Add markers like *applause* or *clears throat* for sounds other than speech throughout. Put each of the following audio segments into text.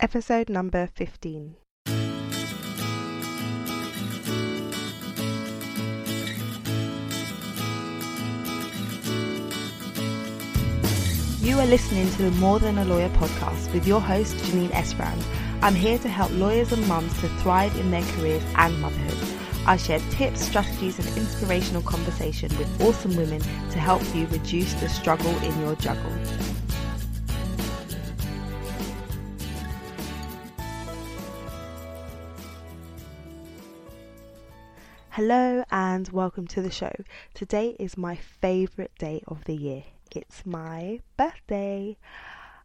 Episode number 15. You are listening to the More Than a Lawyer podcast with your host, Janine Esbrand. I'm here to help lawyers and mums to thrive in their careers and motherhood. I share tips, strategies, and inspirational conversation with awesome women to help you reduce the struggle in your juggle. Hello and welcome to the show. Today is my favourite day of the year. It's my birthday.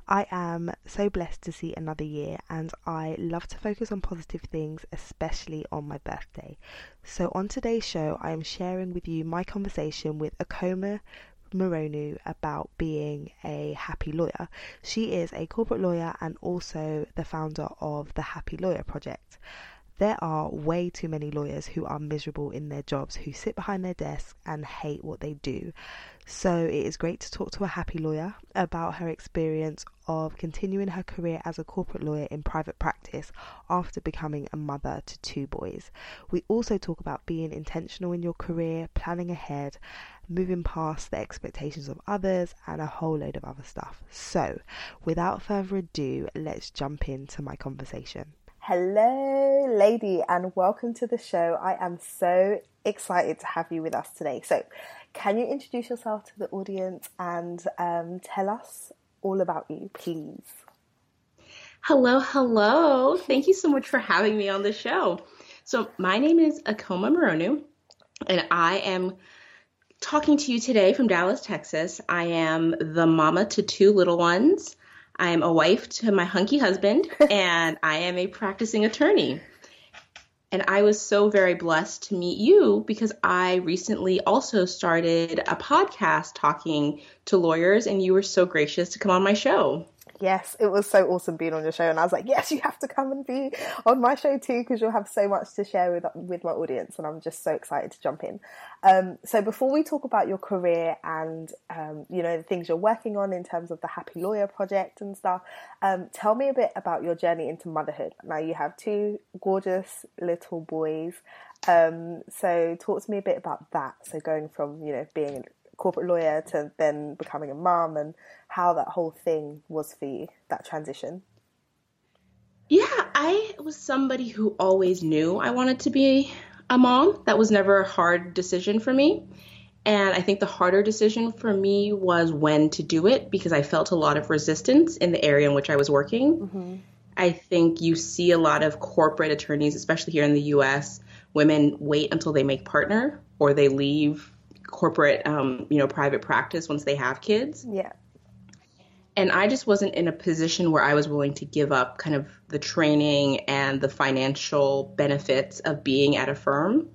I am so blessed to see another year and I love to focus on positive things, especially on my birthday. So, on today's show, I am sharing with you my conversation with Okeoma Moronu about being a happy lawyer. She is a corporate lawyer and also the founder of the Happy Lawyer Project. There are way too many lawyers who are miserable in their jobs, who sit behind their desk and hate what they do. So it is great to talk to a happy lawyer about her experience of continuing her career as a corporate lawyer in private practice after becoming a mother to two boys. We also talk about being intentional in your career, planning ahead, moving past the expectations of others, and a whole load of other stuff. So, without further ado, let's jump into my conversation. Hello, lady, and welcome to the show. I am so excited to have you with us today. So, can you introduce yourself to the audience and um, tell us all about you, please? Hello, hello. Thank you so much for having me on the show. So, my name is Okeoma Moronu, and I am talking to you today from Dallas, Texas. I am the mama to two little ones. I am a wife to my hunky husband, *laughs* and I am a practicing attorney. And I was so very blessed to meet you because I recently also started a podcast talking to lawyers, and you were so gracious to come on my show yes, it was so awesome being on your show, and I was like, yes, you have to come and be on my show too because you'll have so much to share with with my audience, and I'm just so excited to jump in. Um, so before we talk about your career and um, you know the things you're working on in terms of the Happy Lawyer project and stuff, um, tell me a bit about your journey into motherhood. Now you have two gorgeous little boys. Um, so talk to me a bit about that. So going from you know being corporate lawyer to then becoming a mum and how that whole thing was for you, that transition. Yeah, I was somebody who always knew I wanted to be a mom. That was never a hard decision for me. And I think the harder decision for me was when to do it because I felt a lot of resistance in the area in which I was working. Mm-hmm. I think you see a lot of corporate attorneys, especially here in the US, women wait until they make partner or they leave corporate, um, you know, private practice once they have kids. Yeah. And I just wasn't in a position where I was willing to give up kind of the training and the financial benefits of being at a firm.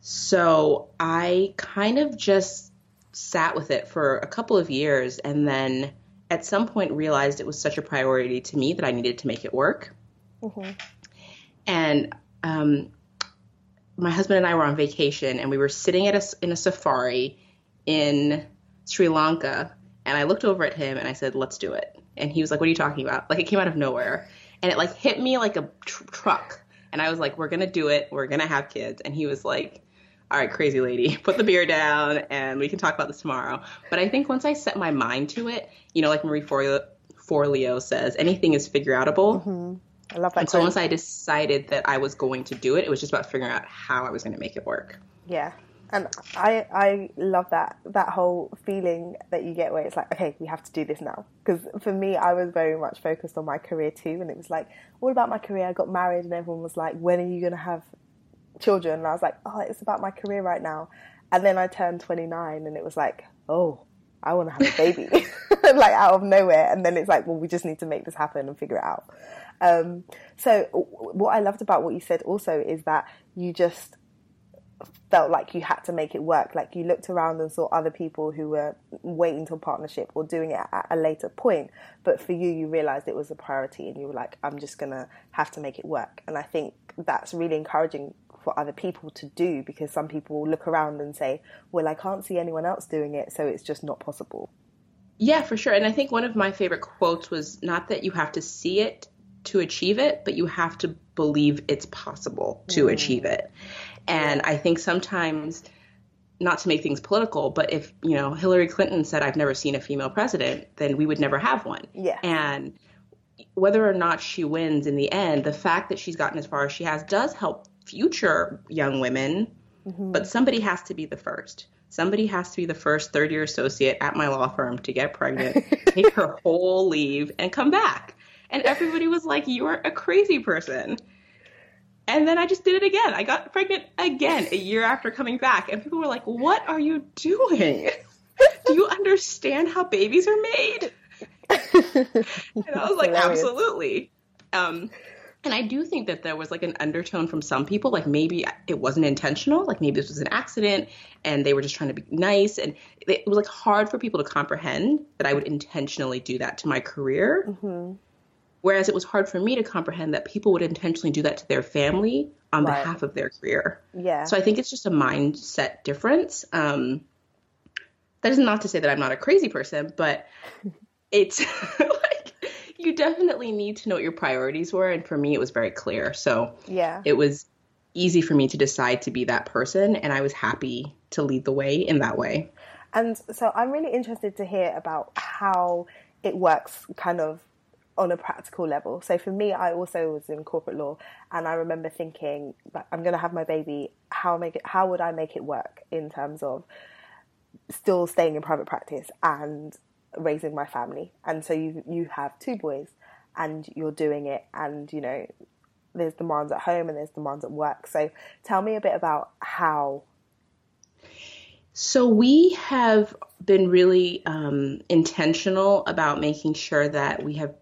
So I kind of just sat with it for a couple of years and then at some point realized it was such a priority to me that I needed to make it work. Mm-hmm. And um, my husband and I were on vacation and we were sitting at a, in a safari in Sri Lanka and I looked over at him and I said, "Let's do it." And he was like, "What are you talking about?" Like it came out of nowhere. And it like hit me like a tr- truck. And I was like, "We're going to do it. We're going to have kids." And he was like, all right, crazy lady, *laughs* put the beer down and we can talk about this tomorrow. But I think once I set my mind to it, you know, like Marie Forleo says, anything is figure outable. Mm-hmm. I love that. And so once I decided that I was going to do it, it was just about figuring out how I was going to make it work. Yeah. And I I love that that whole feeling that you get where it's like okay we have to do this now. Because for me I was very much focused on my career too and it was like all about my career? I got married and everyone was like when are you going to have children? And I was like oh it's about my career right now. And then I turned 29 and it was like oh I want to have a baby. *laughs* *laughs* Like out of nowhere. And then it's like well we just need to make this happen and figure it out um, so what I loved about what you said also is that you just felt like you had to make it work. Like you looked around and saw other people who were waiting till partnership or doing it at a later point. But for you, you realized it was a priority and you were like, I'm just going to have to make it work. And I think that's really encouraging for other people to do because some people will look around and say, well, I can't see anyone else doing it, so it's just not possible. Yeah, for sure. And I think one of my favorite quotes was not that you have to see it to achieve it, but you have to believe it's possible to mm. achieve it. And I think sometimes, not to make things political, but if, you know, Hillary Clinton said, I've never seen a female president, then we would never have one. Yeah. And whether or not she wins in the end, the fact that she's gotten as far as she has does help future young women, mm-hmm. but somebody has to be the first. Somebody has to be the first third year associate at my law firm to get pregnant, *laughs* take her whole leave, and come back. And everybody was like, You're a crazy person. And then I just did it again. I got pregnant again a year after coming back. And people were like, What are you doing? *laughs* Do you understand how babies are made? and I was like, Absolutely. Um, and I do think that there was like an undertone from some people, like maybe it wasn't intentional, like maybe this was an accident and they were just trying to be nice. And it was like hard for people to comprehend that I would intentionally do that to my career. Mm-hmm. Whereas it was hard for me to comprehend that people would intentionally do that to their family on right. behalf of their career. Yeah. So I think it's just a mindset difference. Um, that is not to say that I'm not a crazy person, but *laughs* it's *laughs* like you definitely need to know what your priorities were. And for me, it was very clear. So yeah, it was easy for me to decide to be that person. And I was happy to lead the way in that way. And so I'm really interested to hear about how it works kind of on a practical level. So for me, I also was in corporate law, and I remember thinking, I'm going to have my baby. How make it? How would I make it work in terms of still staying in private practice and raising my family. And so you you have two boys and you're doing it and you know there's demands at home and there's demands at work. So tell me a bit about how so we have been really um, intentional about making sure that we have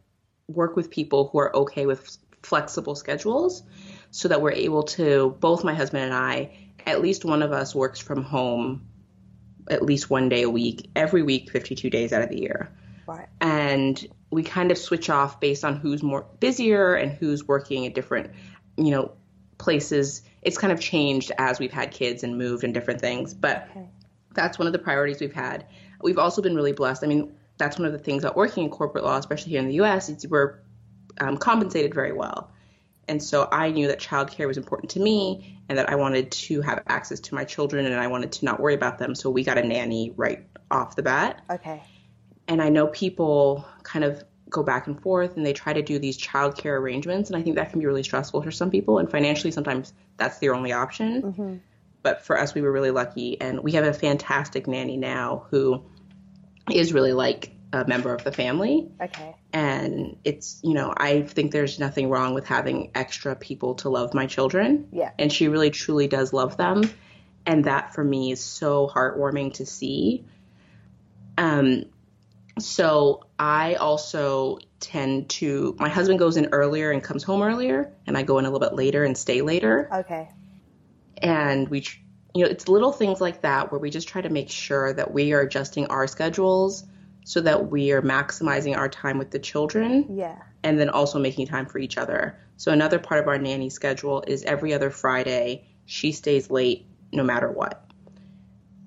work with people who are okay with flexible schedules so that we're able to both my husband and I at least one of us works from home at least one day a week, every week, 52 days out of the year. Right. And we kind of switch off based on who's more busier and who's working at different, you know, places. It's kind of changed as we've had kids and moved and different things. But okay. that's one of the priorities we've had. We've also been really blessed. I mean, that's one of the things about working in corporate law, especially here in the US, is we're um, compensated very well. And so I knew that childcare was important to me and that I wanted to have access to my children and I wanted to not worry about them. So we got a nanny right off the bat. Okay. And I know people kind of go back and forth and they try to do these childcare arrangements. And I think that can be really stressful for some people. And financially, sometimes that's their only option. Mm-hmm. But for us, we were really lucky. And we have a fantastic nanny now who is really like a member of the family. Okay. And it's, you know, I think there's nothing wrong with having extra people to love my children. Yeah. And she really truly does love them. And that for me is so heartwarming to see. Um, so I also tend to, my husband goes in earlier and comes home earlier, and I go in a little bit later and stay later. Okay. And we, you know, it's little things like that where we just try to make sure that we are adjusting our schedules so that we are maximizing our time with the children. Yeah. And then also making time for each other. So another part of our nanny schedule is every other Friday she stays late no matter what.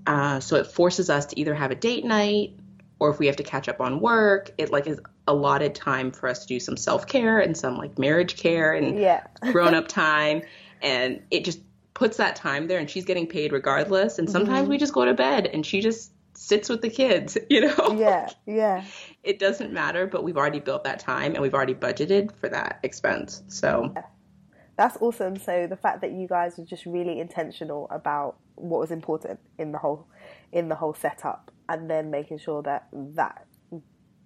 Uh, so it forces us to either have a date night or if we have to catch up on work, it like is allotted time for us to do some self care and some like marriage care and yeah. *laughs* grown up time. And it just puts that time there and she's getting paid regardless. And sometimes mm-hmm. we just go to bed and she just sits with the kids, *laughs* you know? Yeah, yeah. it doesn't matter, but we've already built that time and we've already budgeted for that expense. So yeah. that's awesome. So the fact that you guys were just really intentional about what was important in the whole in the whole setup and then making sure that that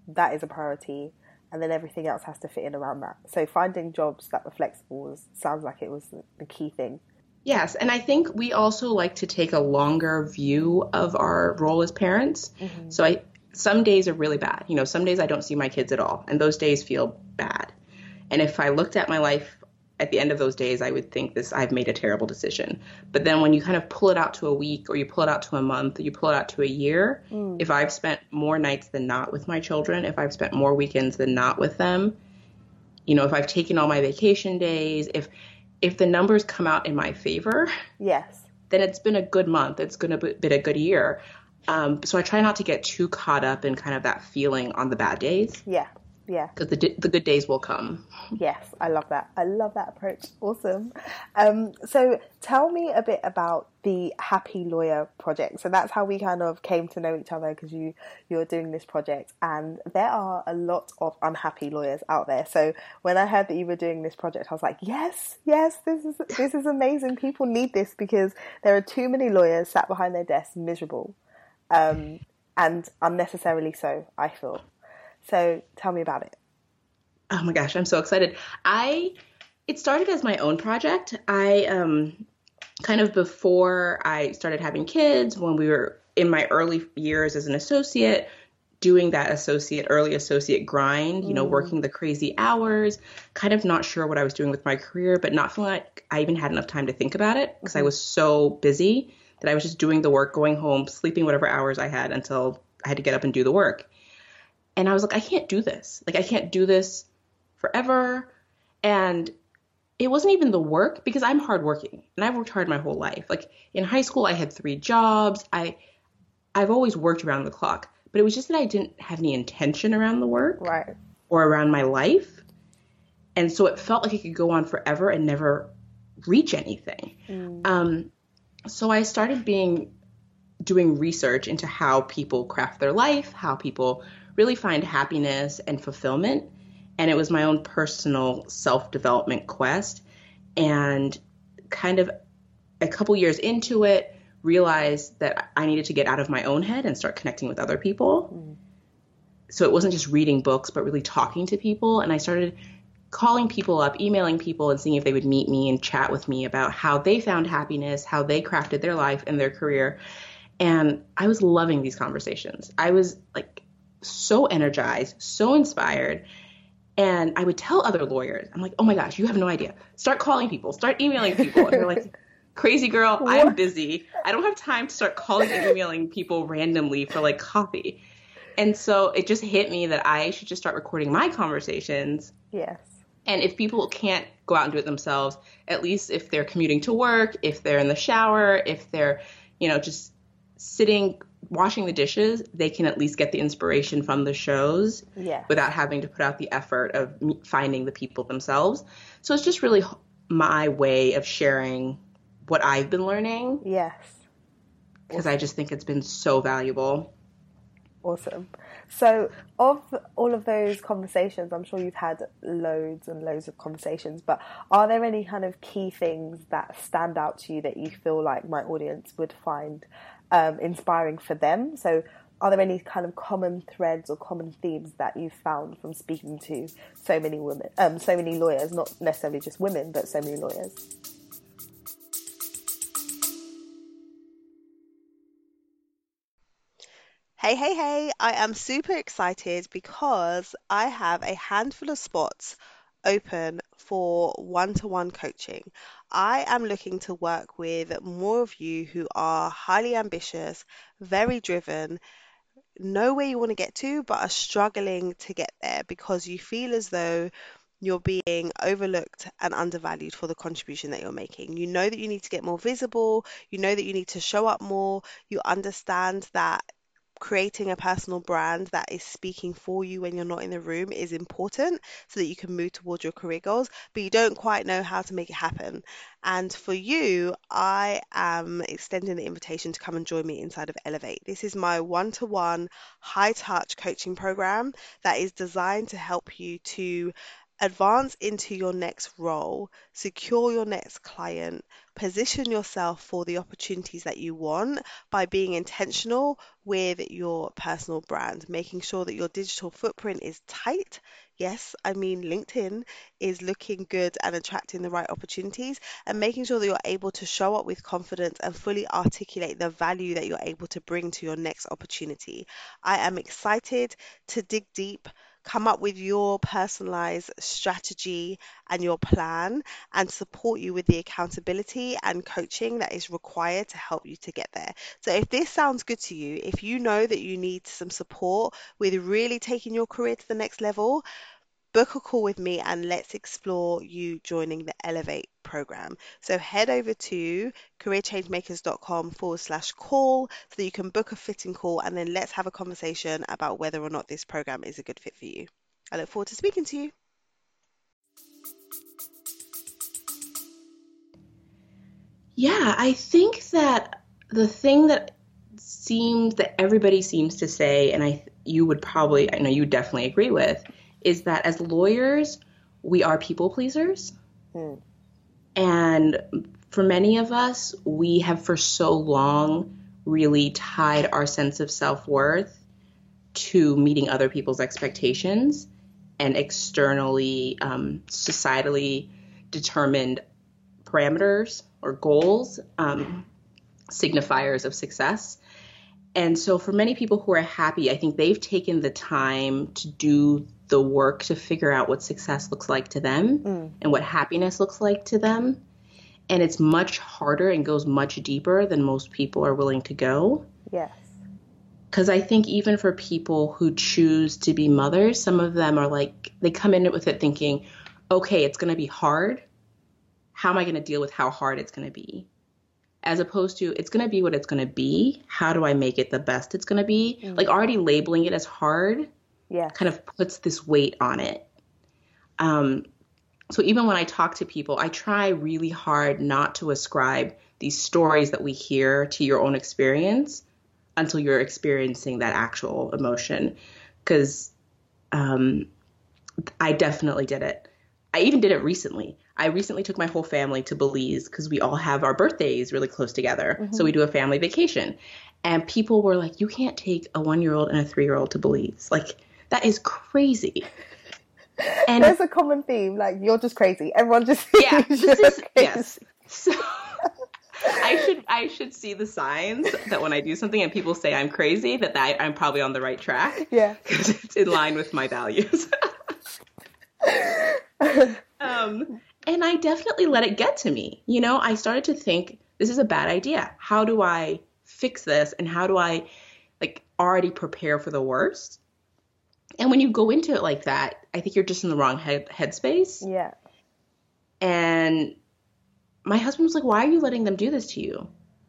that is a priority and then everything else has to fit in around that. So finding jobs that were flexible was, sounds like it was the key thing. Yes, and I think we also like to take a longer view of our role as parents. Mm-hmm. So I some days are really bad. You know, some days I don't see my kids at all, and those days feel bad. And if I looked at my life at the end of those days, I would think this I've made a terrible decision. But then when you kind of pull it out to a week or you pull it out to a month or you pull it out to a year, mm. if I've spent more nights than not with my children, if I've spent more weekends than not with them, you know, if I've taken all my vacation days, if if the numbers come out in my favor, yes, then it's been a good month. It's going to be a good year. Um, so I try not to get too caught up in kind of that feeling on the bad days. Yeah. Yeah. Because the, the good days will come. Yes, I love that. I love that approach. Awesome. Um, so tell me a bit about the Happy Lawyer project. So that's how we kind of came to know each other because you you're doing this project, and there are a lot of unhappy lawyers out there. So when I heard that you were doing this project, I was like, yes, yes, this is this is amazing. People need this because there are too many lawyers sat behind their desks miserable, um, and unnecessarily so. I feel. So tell me about it. Oh my gosh, I'm so excited. I it started as my own project. I um kind of before I started having kids, when we were in my early years as an associate, doing that associate early associate grind, you know, mm. working the crazy hours, kind of not sure what I was doing with my career, but not feeling like I even had enough time to think about it because mm-hmm. I was so busy that I was just doing the work, going home, sleeping whatever hours I had until I had to get up and do the work. And I was like, I can't do this. Like I can't do this forever. And it wasn't even the work because I'm hardworking and I've worked hard my whole life. Like in high school, I had three jobs. I I've always worked around the clock, but it was just that I didn't have any intention around the work, right, or around my life, and so it felt like it could go on forever and never reach anything. Mm. Um, so I started being doing research into how people craft their life, how people really find happiness and fulfillment and it was my own personal self development quest. And kind of a couple years into it, realized that I needed to get out of my own head and start connecting with other people. Mm. So it wasn't just reading books, but really talking to people. And I started calling people up, emailing people, and seeing if they would meet me and chat with me about how they found happiness, how they crafted their life and their career. And I was loving these conversations. I was like so energized, so inspired. And I would tell other lawyers, I'm like, oh my gosh, you have no idea. Start calling people, start emailing people. And they're like, *laughs* crazy girl, I'm busy. I don't have time to start calling and emailing people randomly for like coffee. And so it just hit me that I should just start recording my conversations. Yes. And if people can't go out and do it themselves, at least if they're commuting to work, if they're in the shower, if they're, you know, just sitting washing the dishes, they can at least get the inspiration from the shows yeah. without having to put out the effort of finding the people themselves. So it's just really my way of sharing what I've been learning. Yes. Because awesome. I just think it's been so valuable. Awesome. So, of all of those conversations, I'm sure you've had loads and loads of conversations, but are there any kind of key things that stand out to you that you feel like my audience would find um, inspiring for them. So, are there any kind of common threads or common themes that you've found from speaking to so many women, um, so many lawyers, not necessarily just women, but so many lawyers? Hey, hey, hey, I am super excited because I have a handful of spots open for one to one coaching. I am looking to work with more of you who are highly ambitious, very driven, know where you want to get to, but are struggling to get there because you feel as though you're being overlooked and undervalued for the contribution that you're making. You know that you need to get more visible, you know that you need to show up more, you understand that creating a personal brand that is speaking for you when you're not in the room is important so that you can move towards your career goals, but you don't quite know how to make it happen. And for you, I am extending the invitation to come and join me inside of Elevate. This is my one to one, high touch coaching program that is designed to help you to advance into your next role, secure your next client, position yourself for the opportunities that you want by being intentional with your personal brand, making sure that your digital footprint is tight. Yes, I mean LinkedIn is looking good and attracting the right opportunities, and making sure that you're able to show up with confidence and fully articulate the value that you're able to bring to your next opportunity. I am excited to dig deep come up with your personalized strategy and your plan and support you with the accountability and coaching that is required to help you to get there. So, if this sounds good to you, if you know that you need some support with really taking your career to the next level, book a call with me and let's explore you joining the Elevate program. So head over to careerchangemakers.com forward slash call so that you can book a fitting call and then let's have a conversation about whether or not this program is a good fit for you. I look forward to speaking to you. Yeah, I think that the thing that seems that everybody seems to say, and I you would probably I know you definitely agree with, is that as lawyers we are people pleasers, hmm. and for many of us we have for so long really tied our sense of self worth to meeting other people's expectations and externally um, societally determined parameters or goals, um, signifiers of success. And so, for many people who are happy, I think they've taken the time to do the work to figure out what success looks like to them mm. and what happiness looks like to them. And it's much harder and goes much deeper than most people are willing to go. Yes. Because I think even for people who choose to be mothers, some of them are like, they come in with it thinking, okay, it's going to be hard, how am I going to deal with how hard it's going to be? As opposed to, it's going to be what it's going to be. How do I make it the best it's going to be? Mm-hmm. Like already labeling it as hard yeah. kind of puts this weight on it. Um, so even when I talk to people, I try really hard not to ascribe these stories that we hear to your own experience until you're experiencing that actual emotion. Because um, I definitely did it. I even did it recently. I recently took my whole family to Belize because we all have our birthdays really close together. Mm-hmm. So we do a family vacation. And people were like, you can't take a one year old and a three year old to Belize. Like, that is crazy. *laughs* And there's a common theme, like you're just crazy. Everyone just *laughs* yeah, this is, yes. So *laughs* I should I should see the signs that when I do something and people say I'm crazy, that, that I'm probably on the right track. Yeah, because it's in line with my values. um, and I definitely let it get to me. You know, I started to think this is a bad idea. How do I fix this? And how do I like already prepare for the worst? And when you go into it like that, I think you're just in the wrong head headspace. Yeah. And my husband was like, "Why are you letting them do this to you?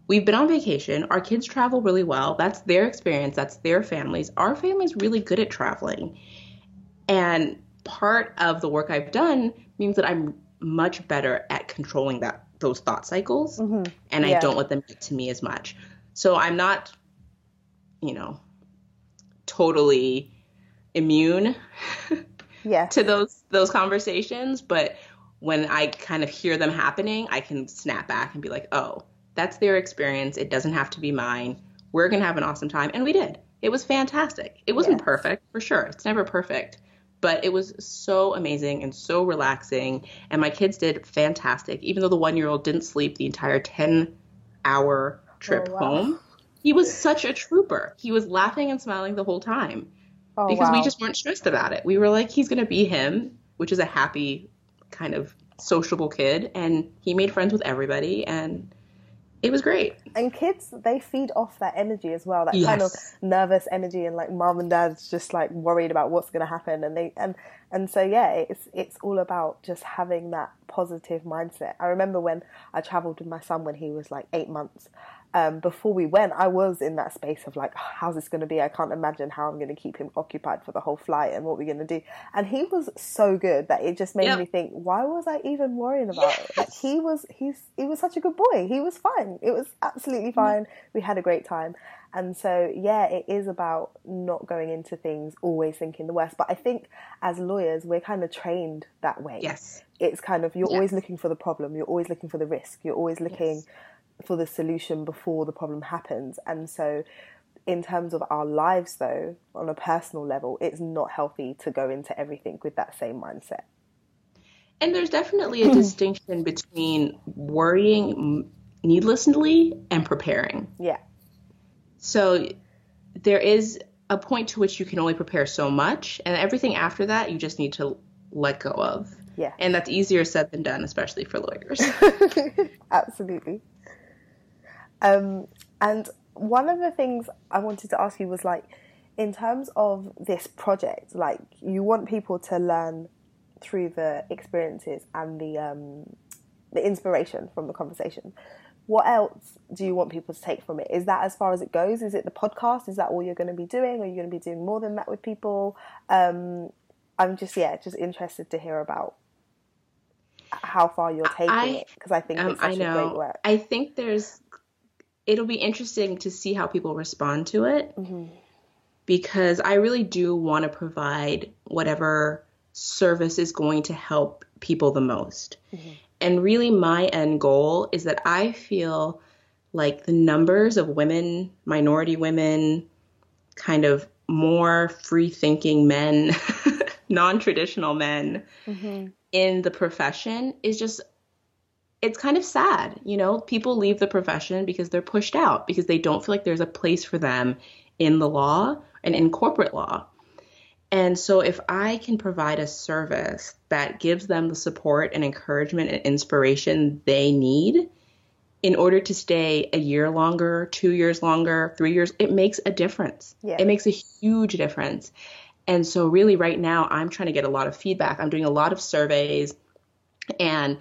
We've been on vacation. Our kids travel really well. That's their experience. That's their families. Our family's really good at traveling. And part of the work I've done means that I'm much better at controlling that those thought cycles mm-hmm. and yeah. I don't let them get to me as much. So I'm not you know totally immune yeah. to those those conversations, but when I kind of hear them happening, I can snap back and be like, "Oh, that's their experience. It doesn't have to be mine. We're going to have an awesome time." And we did. It was fantastic. It wasn't yes. perfect, for sure. It's never perfect, but it was so amazing and so relaxing, and my kids did fantastic. Even though the 1-year-old didn't sleep the entire 10-hour trip oh, wow. home, he was such a trooper. He was laughing and smiling the whole time oh, because wow. we just weren't stressed about it. We were like, he's going to be him, which is a happy, kind of sociable kid. And he made friends with everybody. And it was great. And kids, they feed off that energy as well, that yes. kind of nervous energy, and like mom and dad's just like worried about what's going to happen, and they and and so yeah, it's it's all about just having that positive mindset. I remember when I travelled with my son when he was like eight months, um, before we went, I was in that space of like, how's this going to be? I can't imagine how I'm going to keep him occupied for the whole flight and what we're going to do. And he was so good that it just made yep. me think, why was I even worrying about yes. it? Like he was, he's, he was such a good boy. He was fine. It was absolutely fine. We had a great time. And so, yeah, it is about not going into things always thinking the worst. But I think as lawyers, we're kind of trained that way. Yes. It's kind of, you're yes. always looking for the problem. You're always looking for the risk. You're always looking yes for the solution before the problem happens. And so, in terms of our lives, though, on a personal level, it's not healthy to go into everything with that same mindset. And there's definitely a distinction between worrying needlessly and preparing. Yeah. So there is a point to which you can only prepare so much, and everything after that you just need to let go of. Yeah. And that's easier said than done, especially for lawyers. *laughs* Absolutely. Um, and one of the things I wanted to ask you was like, in terms of this project, like you want people to learn through the experiences and the um, the inspiration from the conversation. What else do you want people to take from it? Is that as far as it goes? Is it the podcast? Is that all you're going to be doing? Are you going to be doing more than that with people? Um, I'm just yeah, just interested to hear about how far you're taking I, it because I think um, it's such I a know. great work. I think there's. It'll be interesting to see how people respond to it hmm because I really do want to provide whatever service is going to help people the most. Mhm. And really, my end goal is that I feel like the numbers of women, minority women, kind of more free thinking men, *laughs* non traditional men hmm in the profession is just it's kind of sad you know people leave the profession because they're pushed out because they don't feel like there's a place for them in the law and in corporate law and so if i can provide a service that gives them the support and encouragement and inspiration they need in order to stay a year longer, two years longer, three years, it makes a difference. Yeah. It makes a huge difference. And so, really, right now, I'm trying to get a lot of feedback. I'm doing a lot of surveys and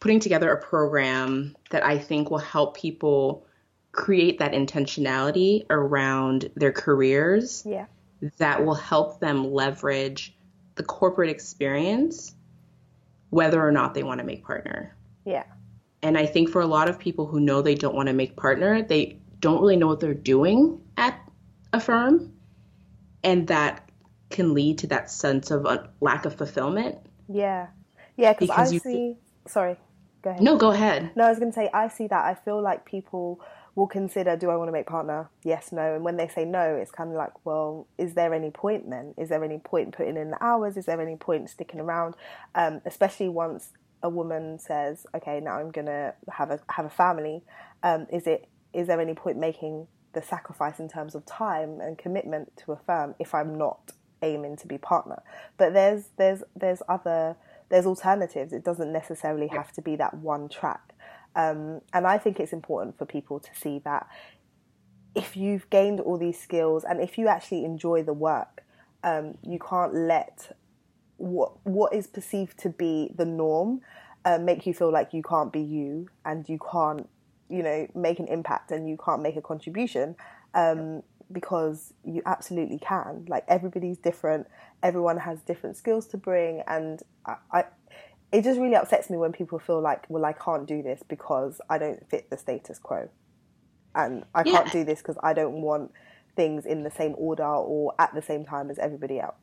putting together a program that I think will help people create that intentionality around their careers Yeah. that will help them leverage the corporate experience, whether or not they want to make partner. Yeah. And I think for a lot of people who know they don't want to make partner, they don't really know what they're doing at a firm. And that can lead to that sense of a lack of fulfillment. Yeah. Yeah, because I you- see. Sorry, go ahead. No, go ahead. No, I was going to say, I see that. I feel like people will consider, do I want to make partner? Yes, no. And when they say no, it's kind of like, well, is there any point then? Is there any point putting in the hours? Is there any point sticking around? Um, especially once a woman says, okay, now I'm going to have a, have a family. Um, is it, is there any point making the sacrifice in terms of time and commitment to a firm if I'm not aiming to be partner? But there's, there's, there's other, there's alternatives. It doesn't necessarily have to be that one track. Um, and I think it's important for people to see that if you've gained all these skills and if you actually enjoy the work, um, you can't let what what is perceived to be the norm uh, make you feel like you can't be you and you can't, you know, make an impact and you can't make a contribution. Um, because you absolutely can. Like everybody's different, everyone has different skills to bring, and I, I it just really upsets me when people feel like, well, I can't do this because I don't fit the status quo, and I Yeah. can't do this because I don't want things in the same order or at the same time as everybody else.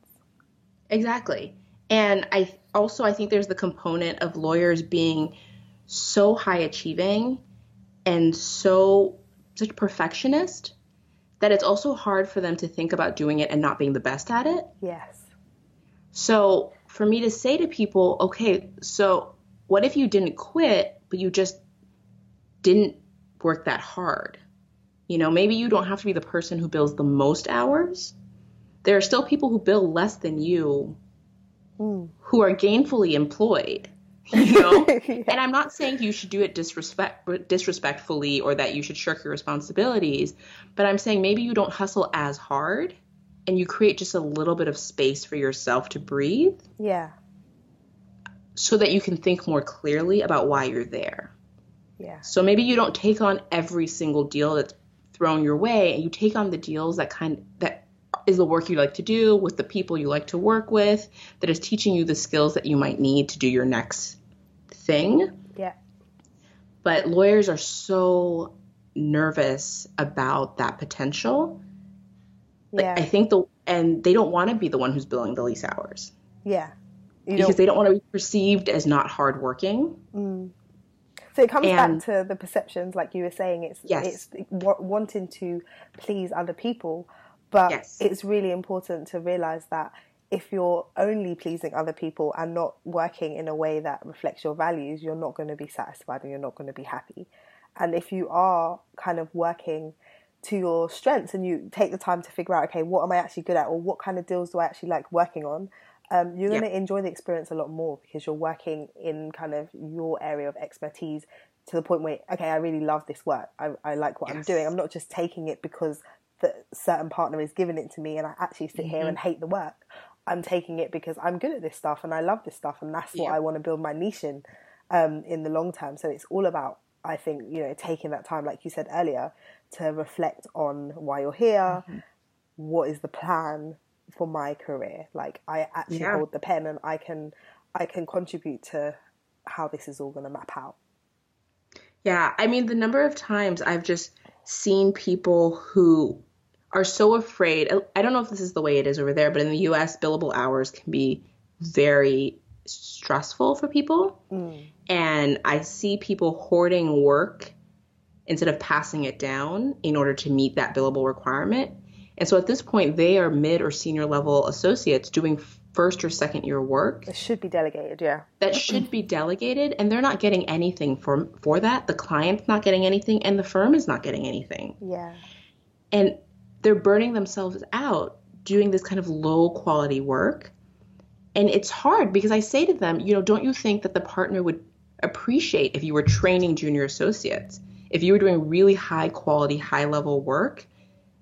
Exactly. And I also I think there's the component of lawyers being so high achieving and so such perfectionist that it's also hard for them to think about doing it and not being the best at it. Yes. So for me to say to people, okay, so what if you didn't quit, but you just didn't work that hard? You know, maybe you don't have to be the person who bills the most hours. There are still people who bill less than you Mm. who are gainfully employed. You know? *laughs* Yeah. And I'm not saying you should do it disrespect disrespectfully or that you should shirk your responsibilities, but I'm saying maybe you don't hustle as hard and you create just a little bit of space for yourself to breathe Yeah. so that you can think more clearly about why you're there. Yeah. So maybe you don't take on every single deal that's thrown your way and you take on the deals that kind that is the work you like to do with the people you like to work with that is teaching you the skills that you might need to do your next thing. Yeah. But lawyers are so nervous about that potential. Like, Yeah. I think the and they don't want to be the one who's billing the least hours Yeah. You because don't, they don't want to be perceived as not hardworking. Mm. So it comes And- back to the perceptions, like you were saying. It's Yes. it's wa- wanting to please other people, but Yes. it's really important to realize that if you're only pleasing other people and not working in a way that reflects your values, you're not going to be satisfied and you're not going to be happy. And if you are kind of working to your strengths and you take the time to figure out, okay, what am I actually good at, or what kind of deals do I actually like working on, um, you're Yeah. going to enjoy the experience a lot more because you're working in kind of your area of expertise to the point where, okay, I really love this work. I, I like what I'm doing. I'm not just taking it because the certain partner is giving it to me and I actually sit here Mm-hmm. and hate the work. I'm taking it because I'm good at this stuff and I love this stuff and that's what Yeah. I want to build my niche in um, in the long term. So it's all about, I think, you know, taking that time, like you said earlier, to reflect on why you're here, Mm-hmm. what is the plan, for my career. Like I actually Yeah. hold the pen and I can I can contribute to how this is all going to map out. Yeah, I mean, the number of times I've just seen people who are so afraid. I don't know if this is the way it is over there, but in the US, billable hours can be very stressful for people. Mm. And I see people hoarding work instead of passing it down in order to meet that billable requirement. And so at this point, they are mid or senior level associates doing first or second year work It should be delegated, yeah. that should be delegated and they're not getting anything for for that the client's not getting anything and the firm is not getting anything Yeah. and they're burning themselves out doing this kind of low quality work. And it's hard because i say to them you know don't you think that the partner would appreciate if you were training junior associates if you were doing really high quality high level work?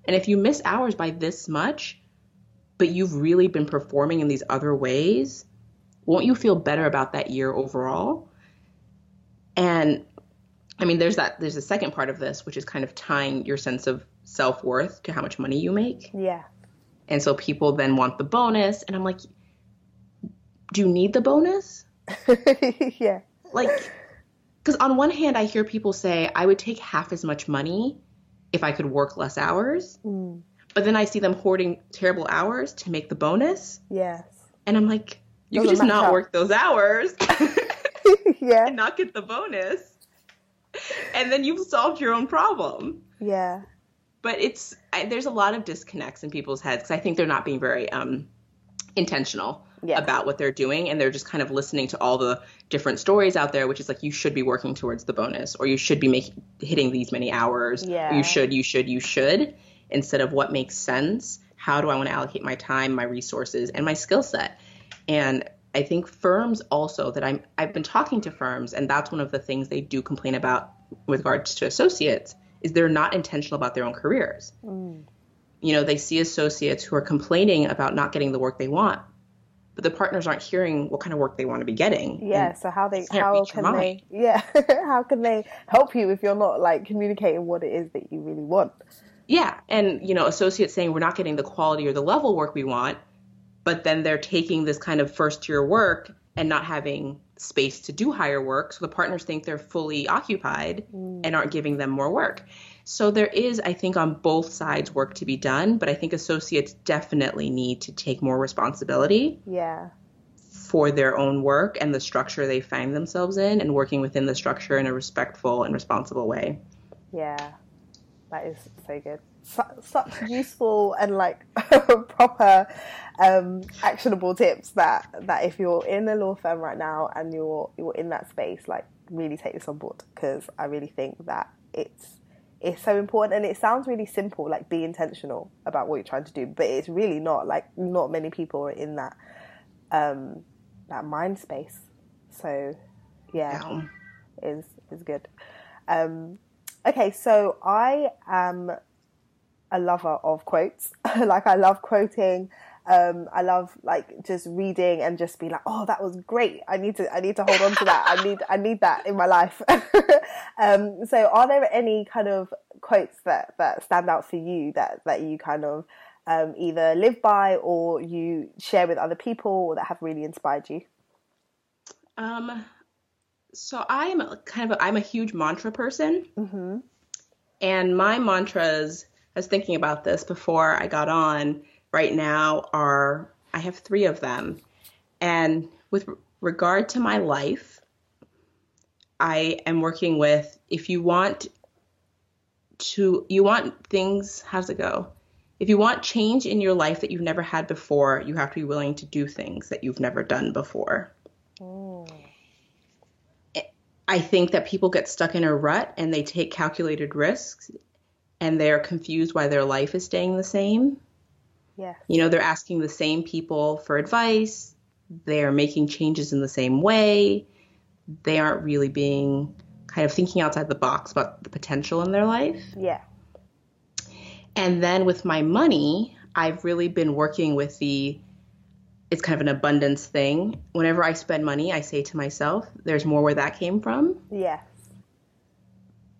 And if you miss hours by this much but you've really been performing in these other ways won't you feel better about that year overall? And i mean there's that there's a second part of this which is kind of tying your sense of self-worth to how much money you make Yeah. and so people then want the bonus and i'm like do you need the bonus *laughs* yeah. like because on one hand i hear people say i would take half as much money if i could work less hours Mm. but then i see them hoarding terrible hours to make the bonus Yes. and i'm like you Doesn't could just not work those hours *laughs* *laughs* yeah. and not get the bonus and then you've solved your own problem Yeah. But it's I, there's a lot of disconnects in people's heads because I think they're not being very um, intentional Yeah. about what they're doing, and they're just kind of listening to all the different stories out there, which is like you should be working towards the bonus, or you should be making hitting these many hours, Yeah. you should, you should, you should, instead of what makes sense. How do I want to allocate my time, my resources, and my skill set? And I think firms also that I'm I've been talking to firms, and that's one of the things they do complain about with regards to associates is they're not intentional about their own careers. Mm. You know, they see associates who are complaining about not getting the work they want, but the partners aren't hearing what kind of work they want to be getting. Yeah, so how they how can they yeah *laughs* how can they help you if you're not like communicating what it is that you really want? Yeah, and you know, associates saying we're not getting the quality or the level work we want, but then they're taking this kind of first year work and not having space to do higher work, so the partners think they're fully occupied mm. and aren't giving them more work. So there is, I think, on both sides work to be done, but I think associates definitely need to take more responsibility Yeah, for their own work and the structure they find themselves in and working within the structure in a respectful and responsible way. yeah, that is so good. Su- such useful and like *laughs* proper um, actionable tips that that if you're in a law firm right now and you're you're in that space, like really take this on board. Because I really think that it's it's so important and it sounds really simple like be intentional about what you're trying to do but it's really not. Like not many people are in that um that mind space. So yeah Um, is is good. Um okay so i am a lover of quotes. *laughs* Like i love quoting um i love like just reading and just be like oh that was great. I need to i need to hold on to that. I need i need that in my life. *laughs* Um so are there any kind of quotes that that stand out for you that that you kind of um, either live by or you share with other people or that have really inspired you? Um, so I am a- kind of a, I'm a huge mantra person, mm-hmm. and my mantras. I was thinking about this before I got on. Right now are I have three of them, and with regard to my life, I am working with if you want to you want things how's it go? If you want change in your life that you've never had before you have to be willing to do things that you've never done before. Oh. I think that people get stuck in a rut and they take calculated risks and they're confused why their life is staying the same. Yeah. You know, they're asking the same people for advice, they're making changes in the same way, they aren't really being kind of thinking outside the box about the potential in their life. yeah And then with my money, I've really been working with the it's kind of an abundance thing. Whenever I spend money, I say to myself, there's more where that came from. yes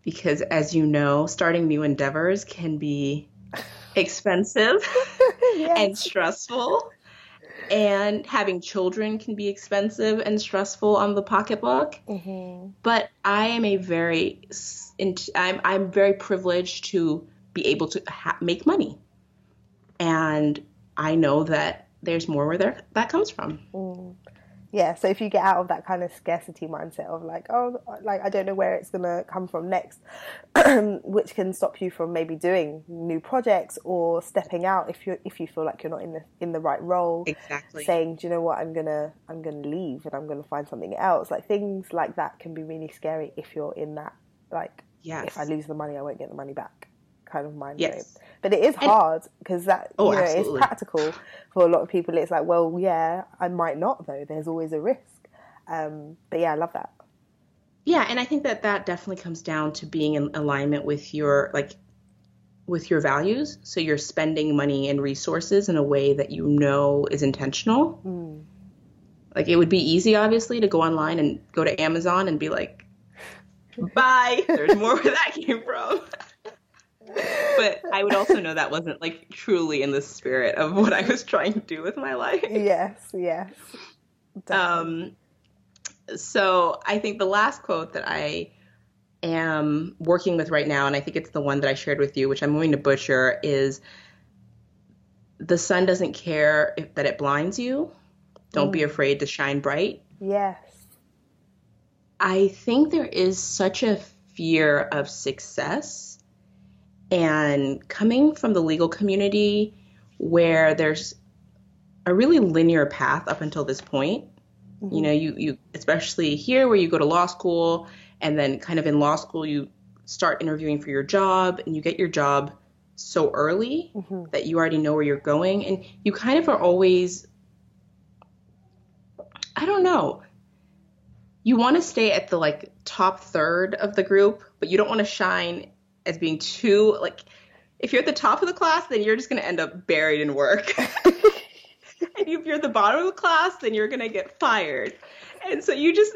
because as you know, starting new endeavors can be *laughs* expensive. yes. and stressful. And having children can be expensive and stressful on the pocketbook. Mm-hmm. But I am a very, I'm, I'm very privileged to be able to ha- make money. And I know that there's more where there, that comes from. Mm yeah so if you get out of that kind of scarcity mindset of like oh like i don't know where it's going to come from next *clears throat* which can stop you from maybe doing new projects or stepping out if you if you feel like you're not in the in the right role exactly saying do you know what i'm going to i'm going to leave and i'm going to find something else like things like that can be really scary if you're in that like yes. if i lose the money i won't get the money back kind of mind yes. But it is hard because that oh, you know it's practical for a lot of people. It's like, well, yeah, I might not though. There's always a risk. Um, but yeah, I love that. Yeah, and I think that that definitely comes down to being in alignment with your like with your values. So you're spending money and resources in a way that you know is intentional. Mm. Like it would be easy, obviously, to go online and go to Amazon and be like, "Bye." There's more where that came from *laughs* but I would also know that wasn't like truly in the spirit of what I was trying to do with my life. Yes, yes. Definitely. Um, so I think the last quote that I am working with right now, and I think it's the one that I shared with you, which I'm going to butcher, is the sun doesn't care if, that it blinds you. Don't mm. be afraid to shine bright. Yes. I think there is such a fear of success and coming from the legal community where there's a really linear path up until this point, mm-hmm. you know, you, you, especially here where you go to law school and then kind of in law school, you start interviewing for your job and you get your job so early mm-hmm. that you already know where you're going. And you kind of are always, I don't know, you want to stay at the like top third of the group, but you don't want to shine as being too like if you're at the top of the class, then you're just going to end up buried in work. *laughs* and if you're at the bottom of the class, then you're going to get fired. And so you just,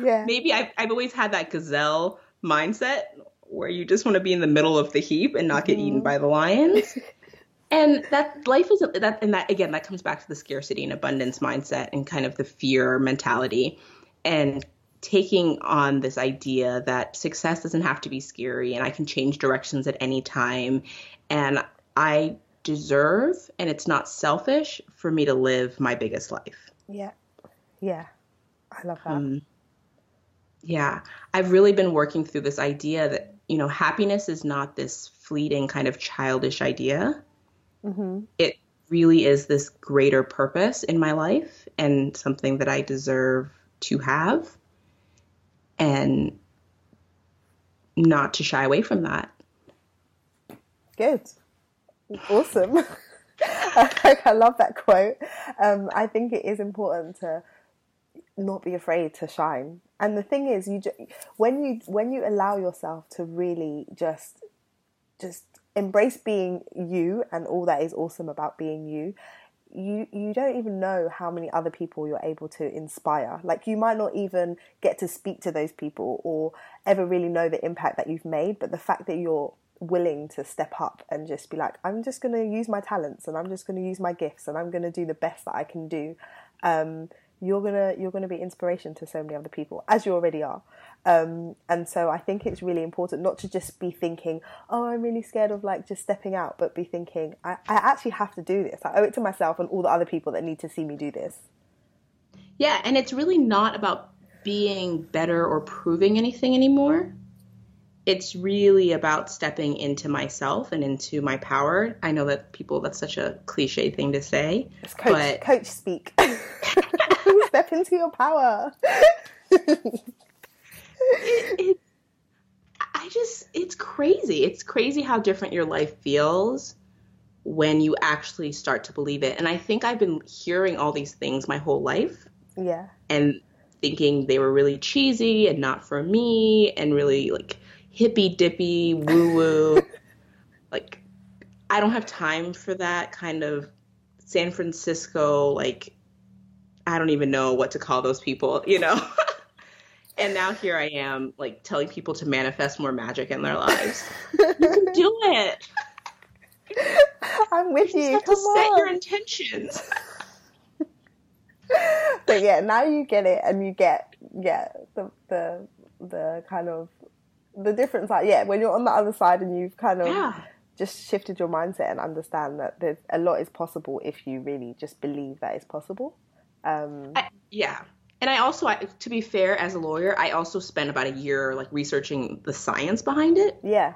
yeah. Maybe I've, I've always had that gazelle mindset where you just want to be in the middle of the heap and not get mm-hmm. eaten by the lions. *laughs* and that life is that, and that again, that comes back to the scarcity and abundance mindset and kind of the fear mentality. And taking on this idea that success doesn't have to be scary and I can change directions at any time and I deserve and it's not selfish for me to live my biggest life. Yeah. Yeah. I love that. Um, yeah. I've really been working through this idea that, you know, happiness is not this fleeting kind of childish idea. Mm-hmm. It really is this greater purpose in my life and something that I deserve to have and not to shy away from that. Good. Awesome. *laughs* I love that quote. Um, I think it is important to not be afraid to shine. And the thing is, you ju- when you when you allow yourself to really just just embrace being you and all that is awesome about being you, you you don't even know how many other people you're able to inspire. Like you might not even get to speak to those people or ever really know the impact that you've made but the fact that you're willing to step up and just be like i'm just going to use my talents and i'm just going to use my gifts and i'm going to do the best that i can do um, you're gonna you're gonna be inspiration to so many other people as you already are um, and so I think it's really important not to just be thinking, oh, I'm really scared of like just stepping out, but be thinking, I, I actually have to do this. I owe it to myself and all the other people that need to see me do this. Yeah, and it's really not about being better or proving anything anymore. It's really about stepping into myself and into my power. I know that people, that's such a cliche thing to say. It's coach, but... coach speak. *laughs* Step into your power it, it, I just, it's crazy. It's crazy how different your life feels when you actually start to believe it. And I think I've been hearing all these things my whole life. Yeah. And thinking they were really cheesy and not for me and really like hippy dippy woo woo. *laughs* like, I don't have time for that kind of San Francisco, like, I don't even know what to call those people, you know? *laughs* and now here I am, like telling people to manifest more magic in their lives. you can do it. I'm with you. you. have Come to on. set your intentions. *laughs* but yeah, now you get it, and you get yeah the the the kind of the difference. Like yeah, when you're on the other side and you've kind of yeah. just shifted your mindset and understand that there's a lot is possible if you really just believe that it's possible. Um, I, yeah. And I also, I, to be fair, as a lawyer, I also spent about a year like researching the science behind it. Yeah.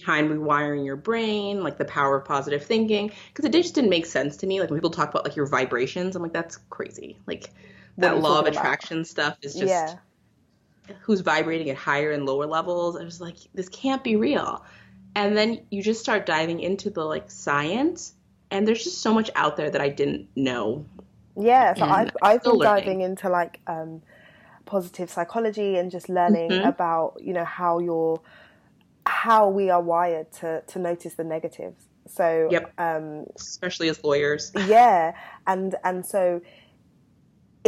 Behind rewiring your brain, like the power of positive thinking, because it just didn't make sense to me. Like when people talk about like your vibrations, I'm like, that's crazy. Like that law of attraction about? stuff is just yeah. Who's vibrating at higher and lower levels. I was like, this can't be real. And then you just start diving into the like science, and there's just so much out there that I didn't know yeah, so I've I've been diving into like um, positive psychology and just learning mm-hmm. about you know how you're how we are wired to to notice the negatives. So yep. um, especially as lawyers. Yeah, and and so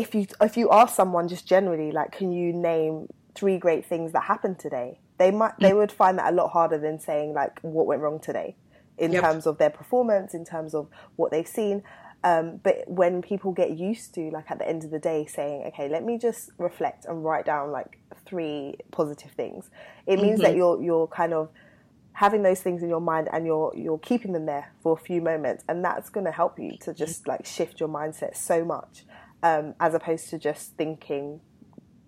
if you if you ask someone just generally like, can you name three great things that happened today? They might they mm. would find that a lot harder than saying like what went wrong today in yep. terms of their performance, in terms of what they've seen. Um, but when people get used to, like at the end of the day, saying, okay, let me just reflect and write down like three positive things, it means mm-hmm. that you're you're kind of having those things in your mind and you're you're keeping them there for a few moments, and that's going to help you to just like shift your mindset so much, um, as opposed to just thinking,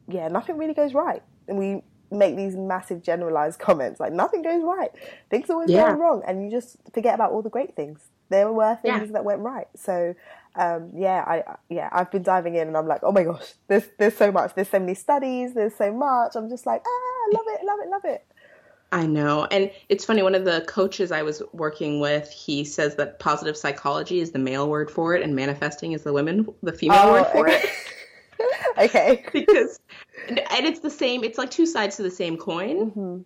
yeah, nothing really goes right, and we make these massive generalized *laughs* comments like nothing goes right, things always yeah. go wrong, and you just forget about all the great things there were things yeah. that went right. So um, yeah, I yeah, I've been diving in and I'm like, oh my gosh, there's there's so much. There's so many studies. There's so much. I'm just like, ah, love it, love it, love it. I know. And it's funny, one of the coaches I was working with, he says that positive psychology is the male word for it and manifesting is the women the female oh, word for *laughs* okay. it. *laughs* okay. because and it's the same, it's like two sides to the same coin. Mm-hmm.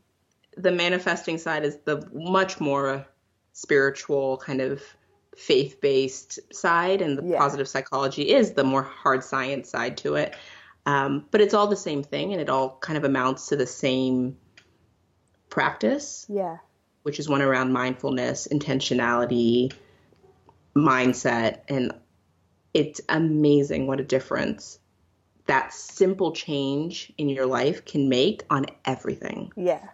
The manifesting side is the much more spiritual kind of faith based side, and the yeah. positive psychology is the more hard science side to it. Um, but it's all the same thing, and it all kind of amounts to the same practice. Yeah. Which is one around mindfulness, intentionality, mindset, and it's amazing what a difference that simple change in your life can make on everything. Yeah.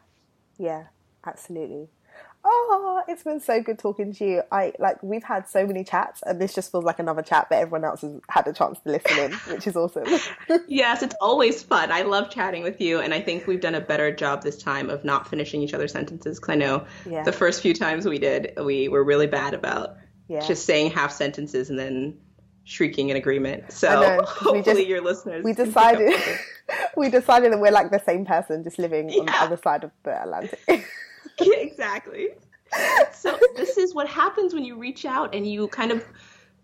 Yeah, absolutely oh, it's been so good talking to you. I like we've had so many chats, and this just feels like another chat, but everyone else has had a chance to listen in, which is awesome. *laughs* yes, it's always fun. I love chatting with you, and I think we've done a better job this time of not finishing each other's sentences because I know yeah. the first few times we did, we were really bad about yeah. just saying half sentences and then shrieking in agreement. So know, *laughs* hopefully just, your listeners. We decided *laughs* we decided that we're like the same person, just living yeah. on the other side of the Atlantic. *laughs* exactly. So this is what happens when you reach out and you kind of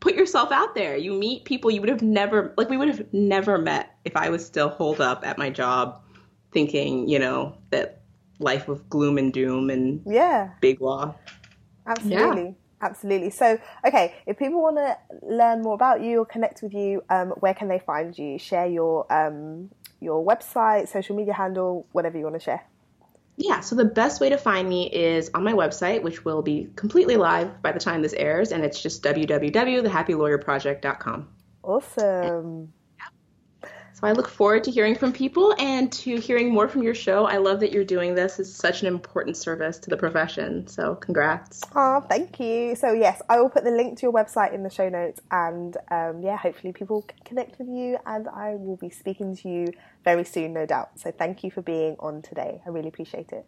put yourself out there. You meet people you would have never like we would have never met if I was still holed up at my job thinking, you know, that life of gloom and doom and yeah, big law. Absolutely. Yeah. Absolutely. So, okay, if people want to learn more about you or connect with you, um, where can they find you? Share your um, your website, social media handle, whatever you want to share. Yeah, so the best way to find me is on my website, which will be completely live by the time this airs, and it's just www.thehappylawyerproject.com. Awesome. So I look forward to hearing from people and to hearing more from your show. I love that you're doing this. It's such an important service to the profession. So congrats. Oh, thank you. So yes, I will put the link to your website in the show notes, and um, yeah, hopefully people can connect with you, and I will be speaking to you very soon, no doubt. So thank you for being on today. I really appreciate it.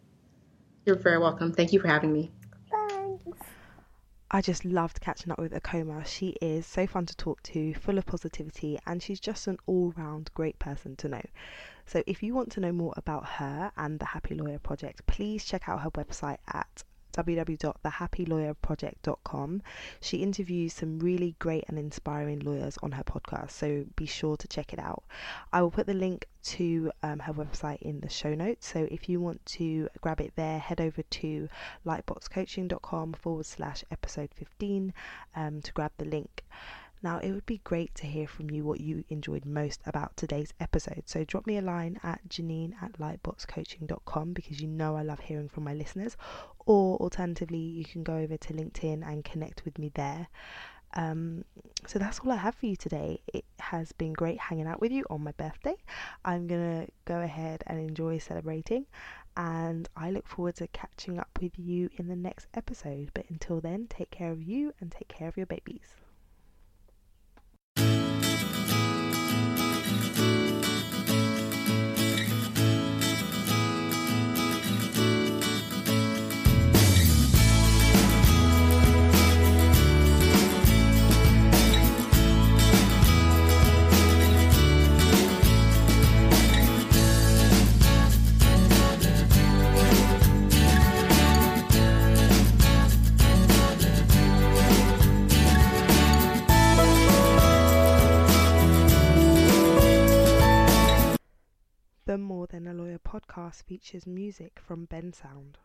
You're very welcome. Thank you for having me. Thanks. I just loved catching up with Okeoma. She is so fun to talk to, full of positivity, and she's just an all round great person to know. So, if you want to know more about her and the Happy Lawyer Project, please check out her website at www.thehappylawyerproject.com. She interviews some really great and inspiring lawyers on her podcast, so be sure to check it out. I will put the link to um, her website in the show notes, so if you want to grab it there, head over to lightboxcoaching.com forward slash episode 15 um, to grab the link. Now, it would be great to hear from you what you enjoyed most about today's episode. So, drop me a line at janine at lightboxcoaching.com because you know I love hearing from my listeners. Or alternatively, you can go over to LinkedIn and connect with me there. Um, so that's all I have for you today. It has been great hanging out with you on my birthday. I'm gonna go ahead and enjoy celebrating, and I look forward to catching up with you in the next episode. But until then, take care of you and take care of your babies. The More Than a Lawyer podcast features music from Bensound.